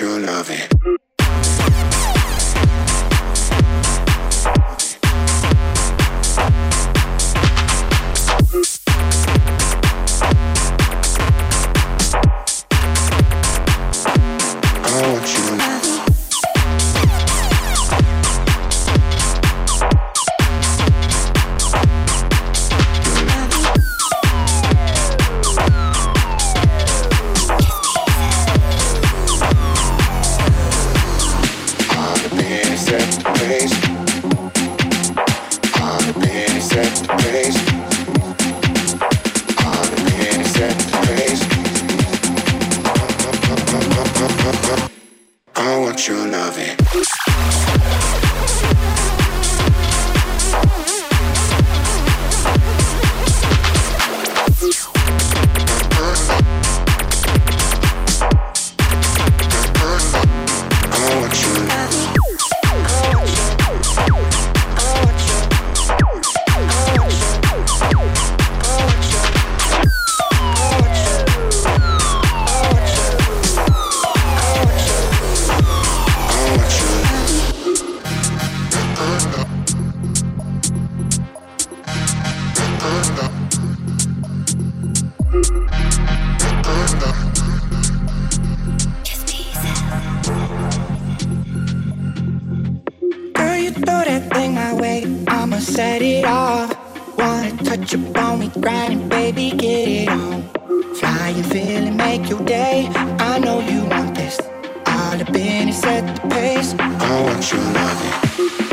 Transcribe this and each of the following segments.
you love it. While we grinding, baby, get it on. Fly your feeling, make your day. I know you want this. All the business it, set the pace. I want you love it.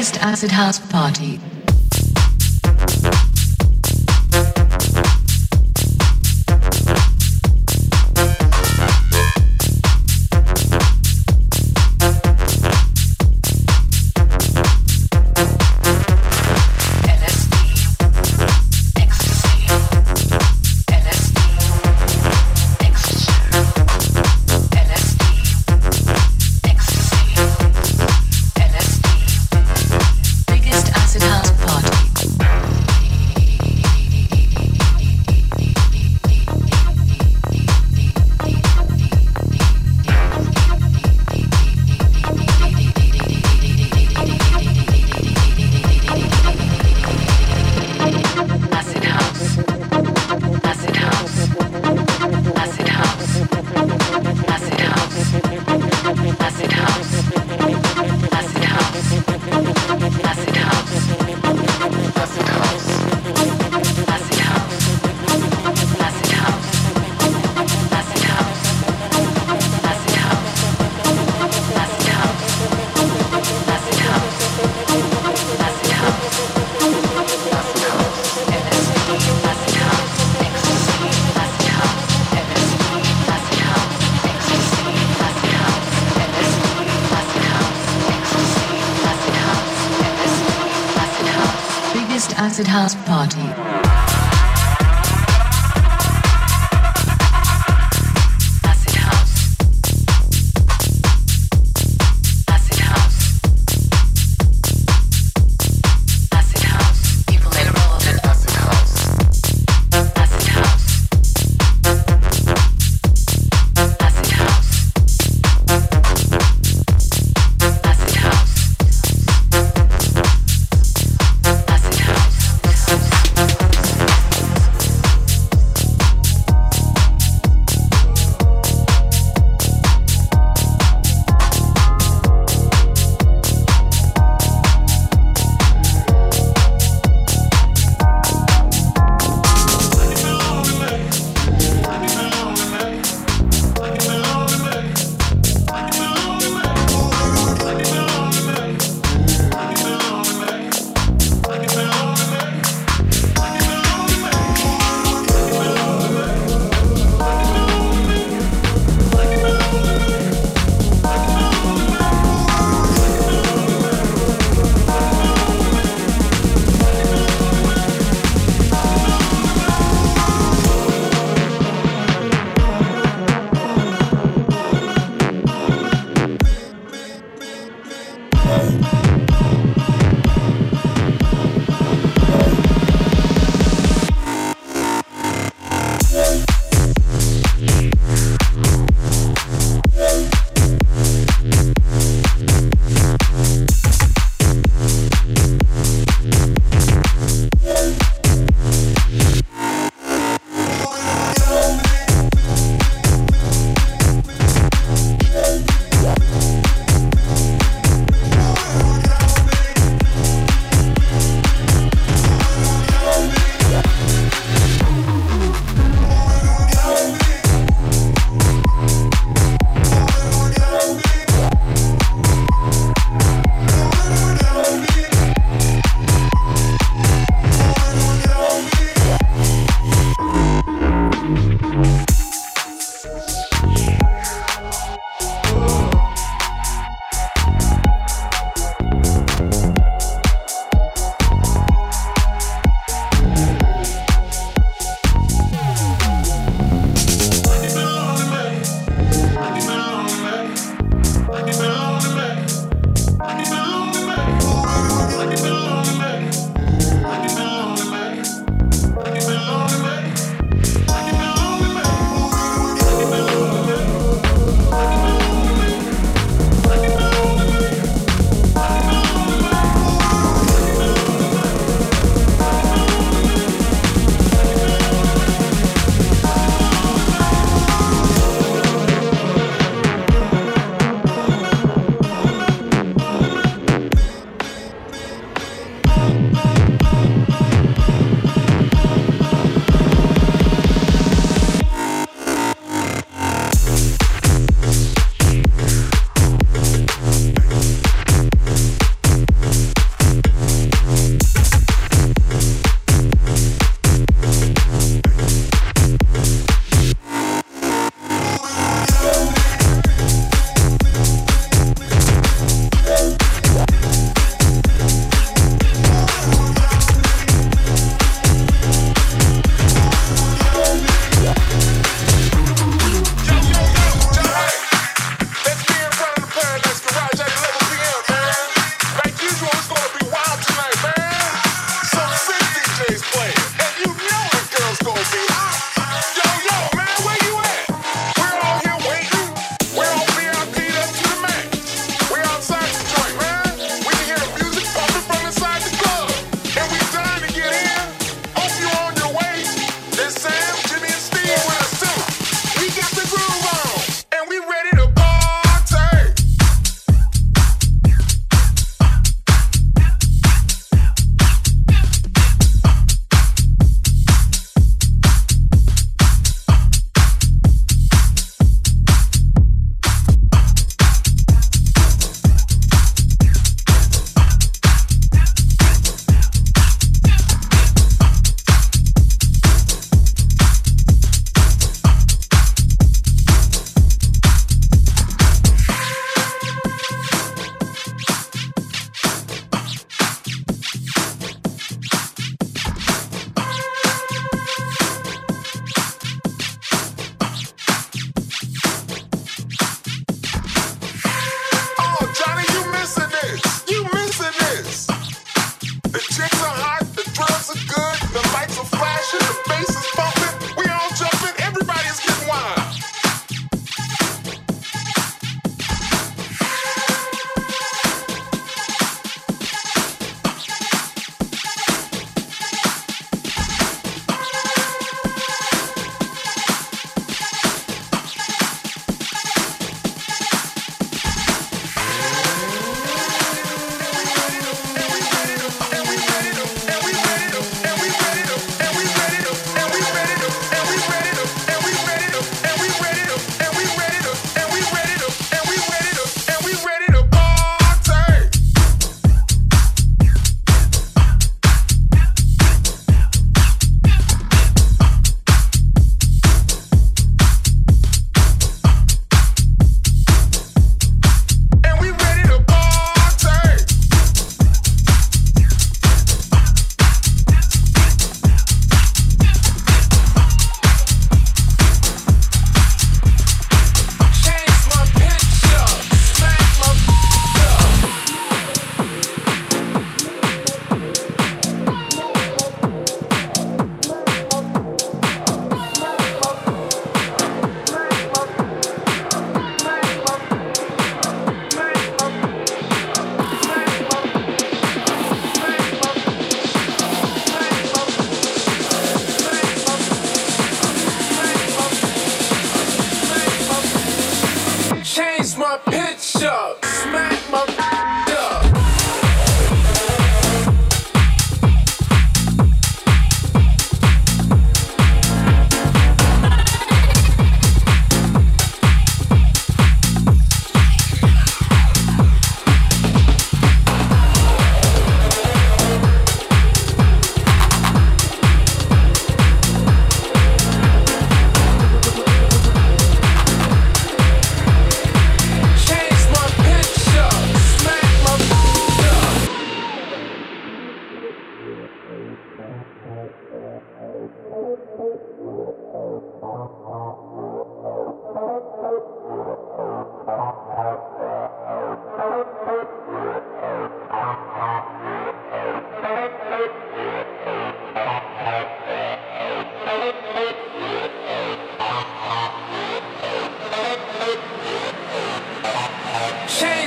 Acid house party.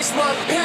This.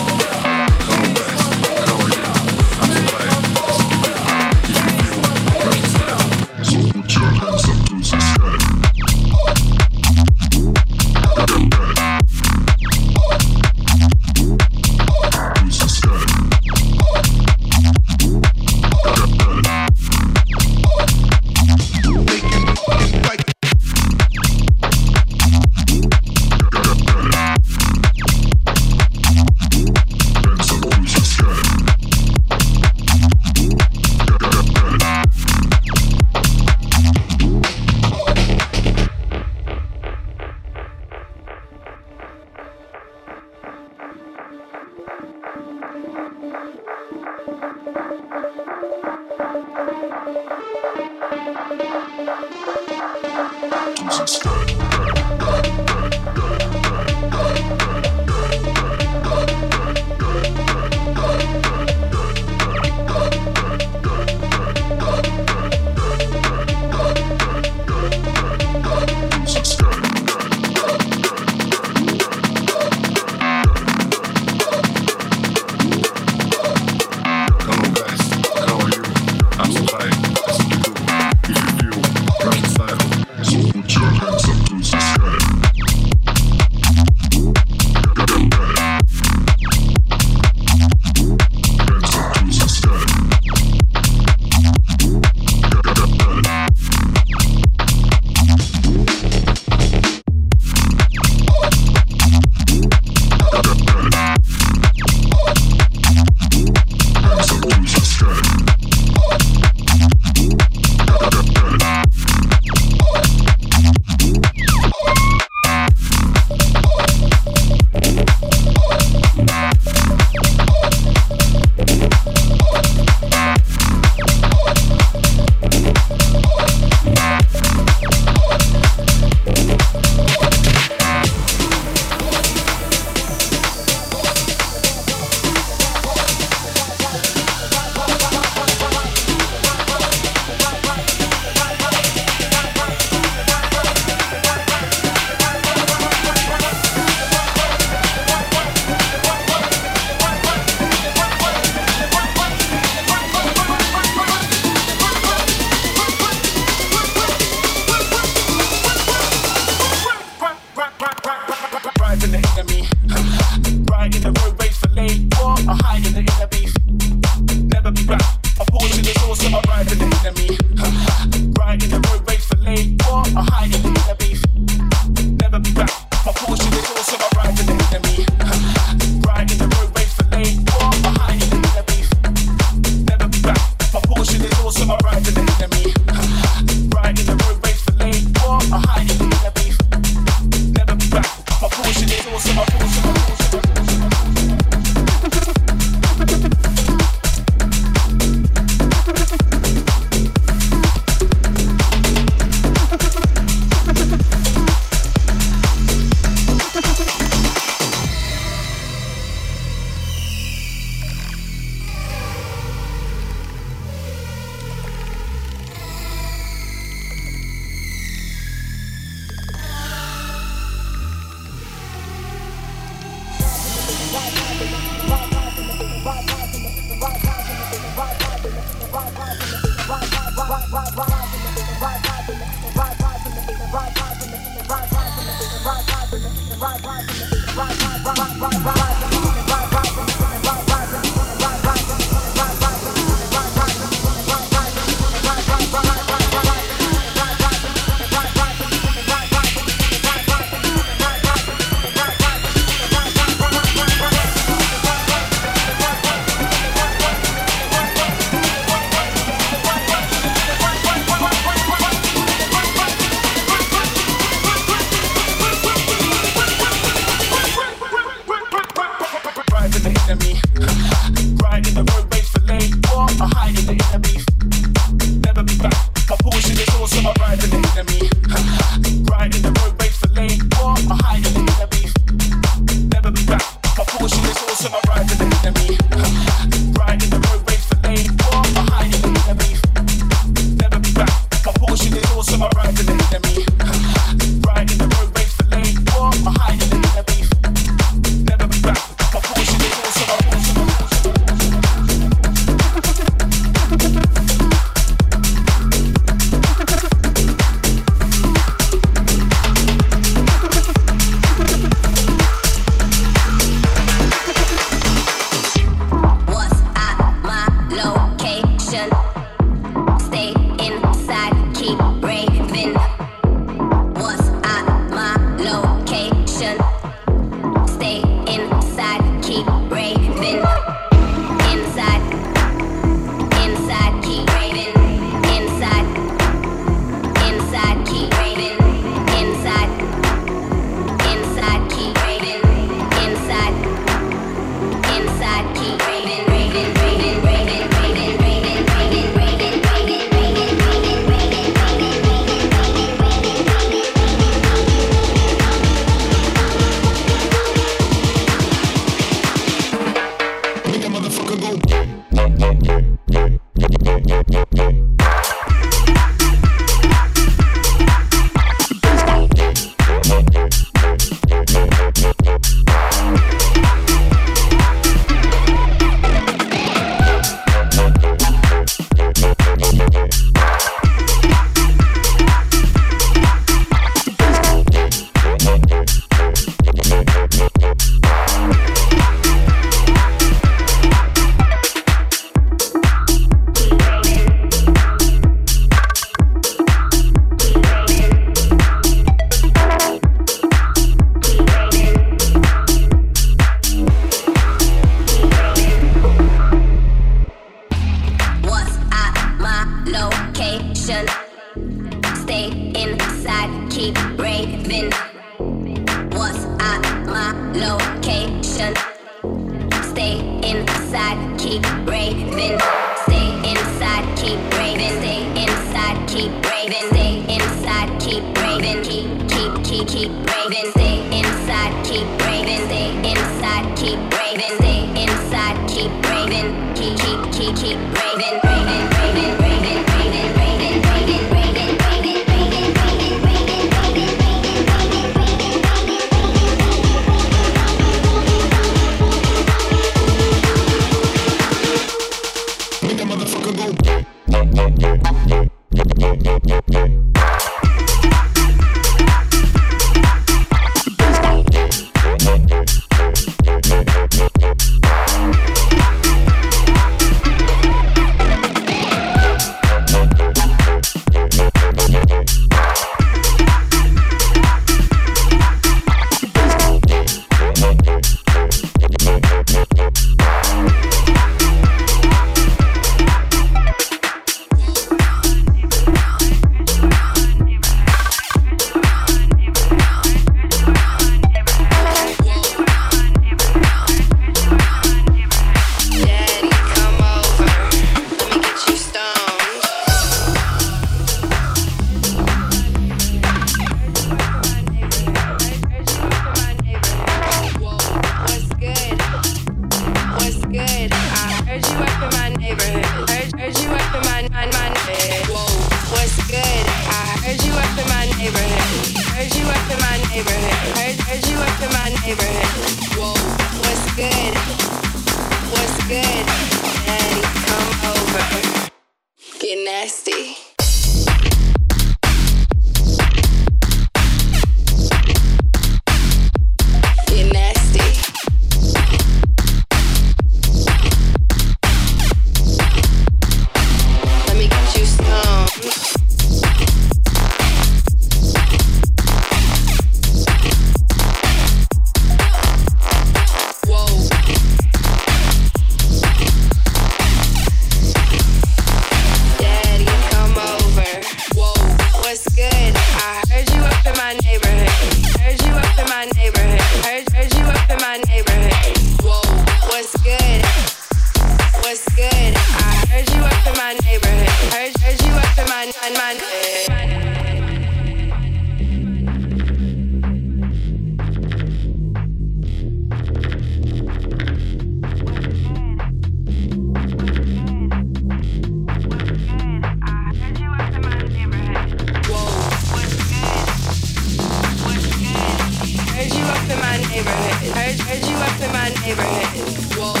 Heard, heard you up in my neighborhood.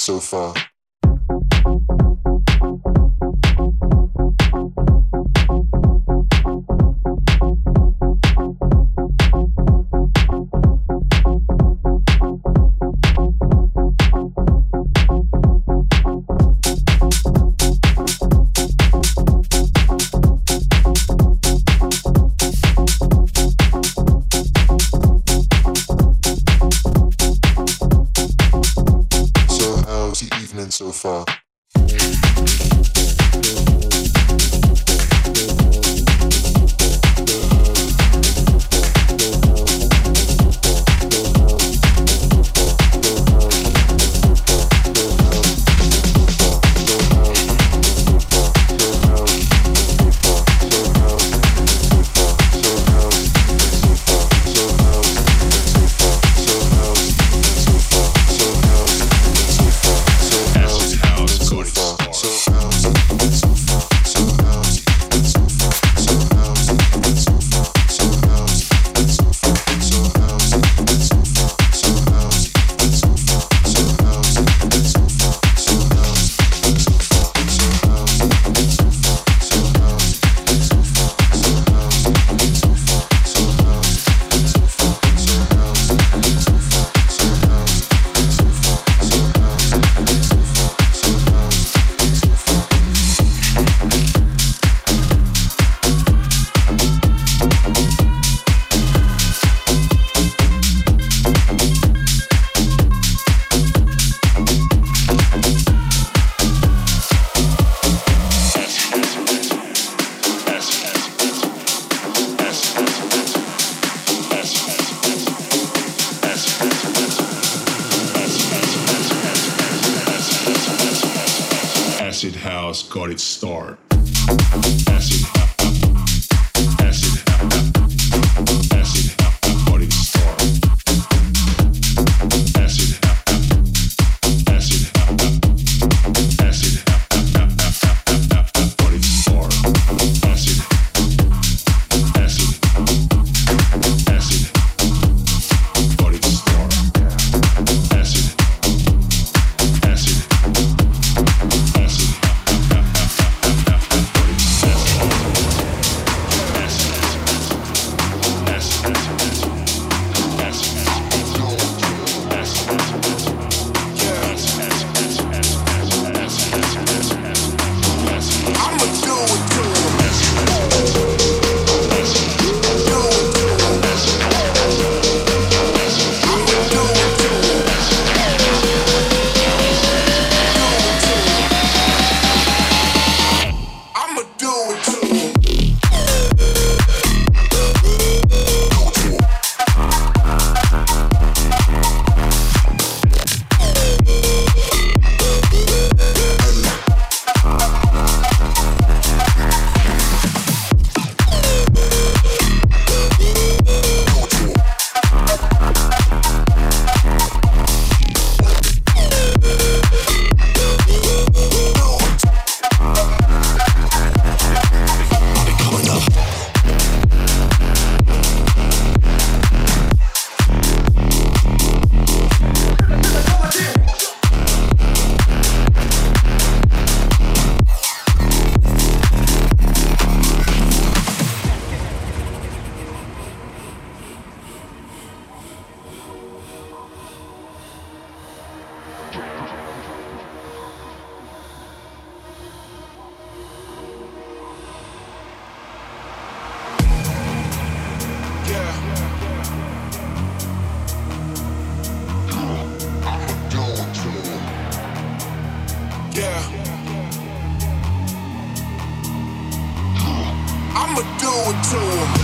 So far? Got its rock to this.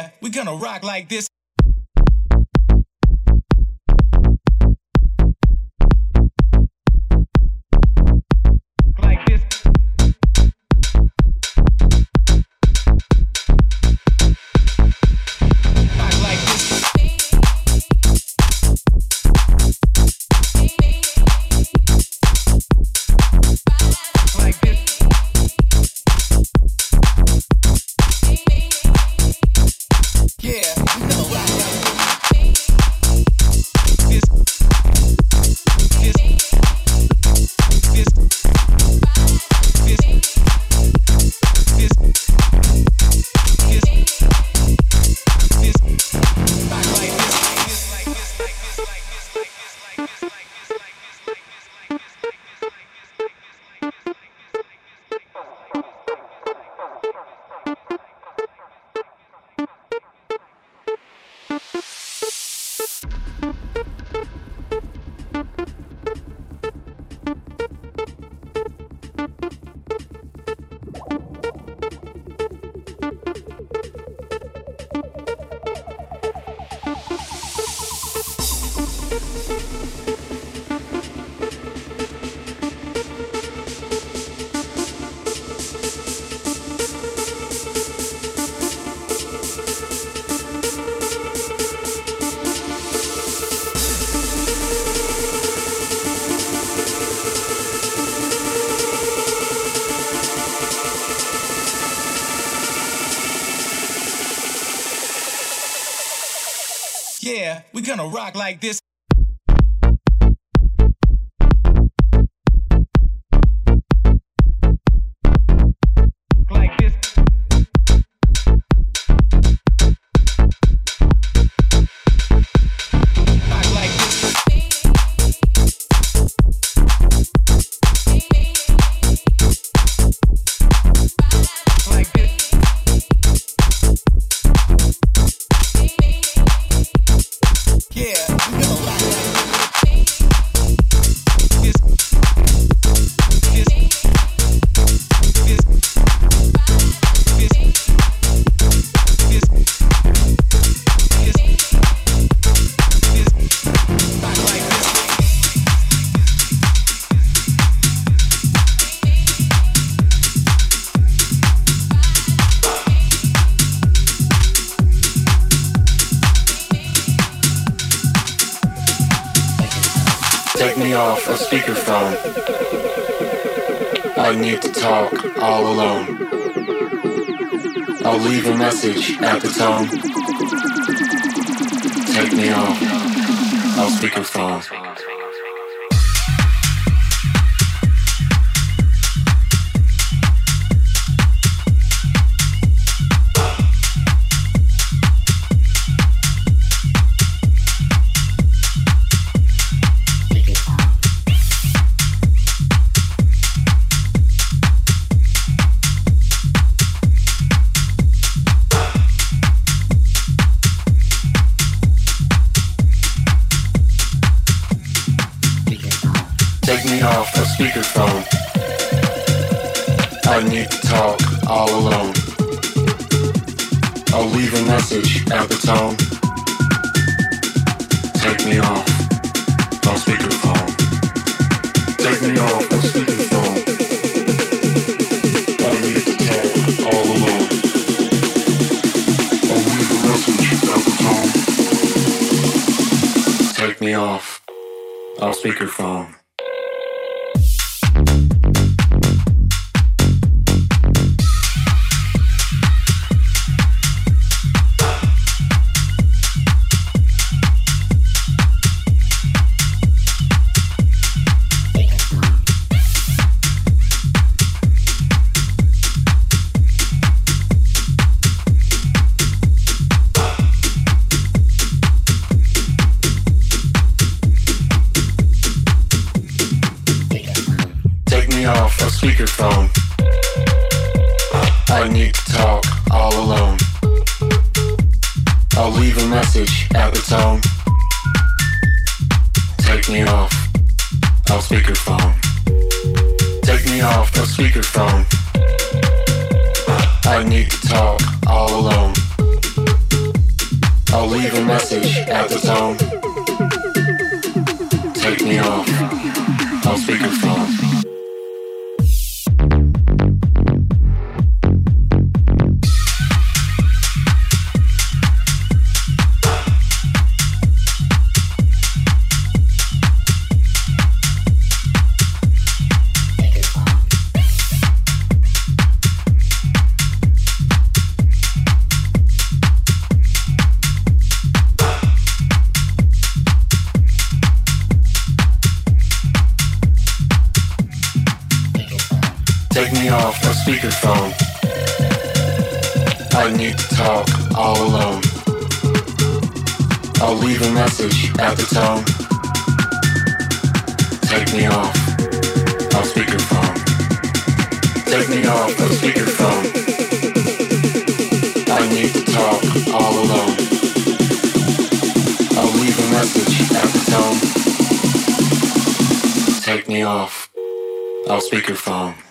Yeah, like know. Yeah, we're gonna rock like this I need to talk all alone. I'll leave a message at the tone. Take me off on speakerphone. Take me off on speakerphone. I need to talk all alone. I'll leave a message at the tone. Take me off on speakerphone. Me off a speakerphone. I need to talk all alone. I'll leave a message at the tone. Take me off on speakerphone. Take me off a speakerphone. I need to talk all alone. I'll leave a message at the tone. Take me off on speakerphone.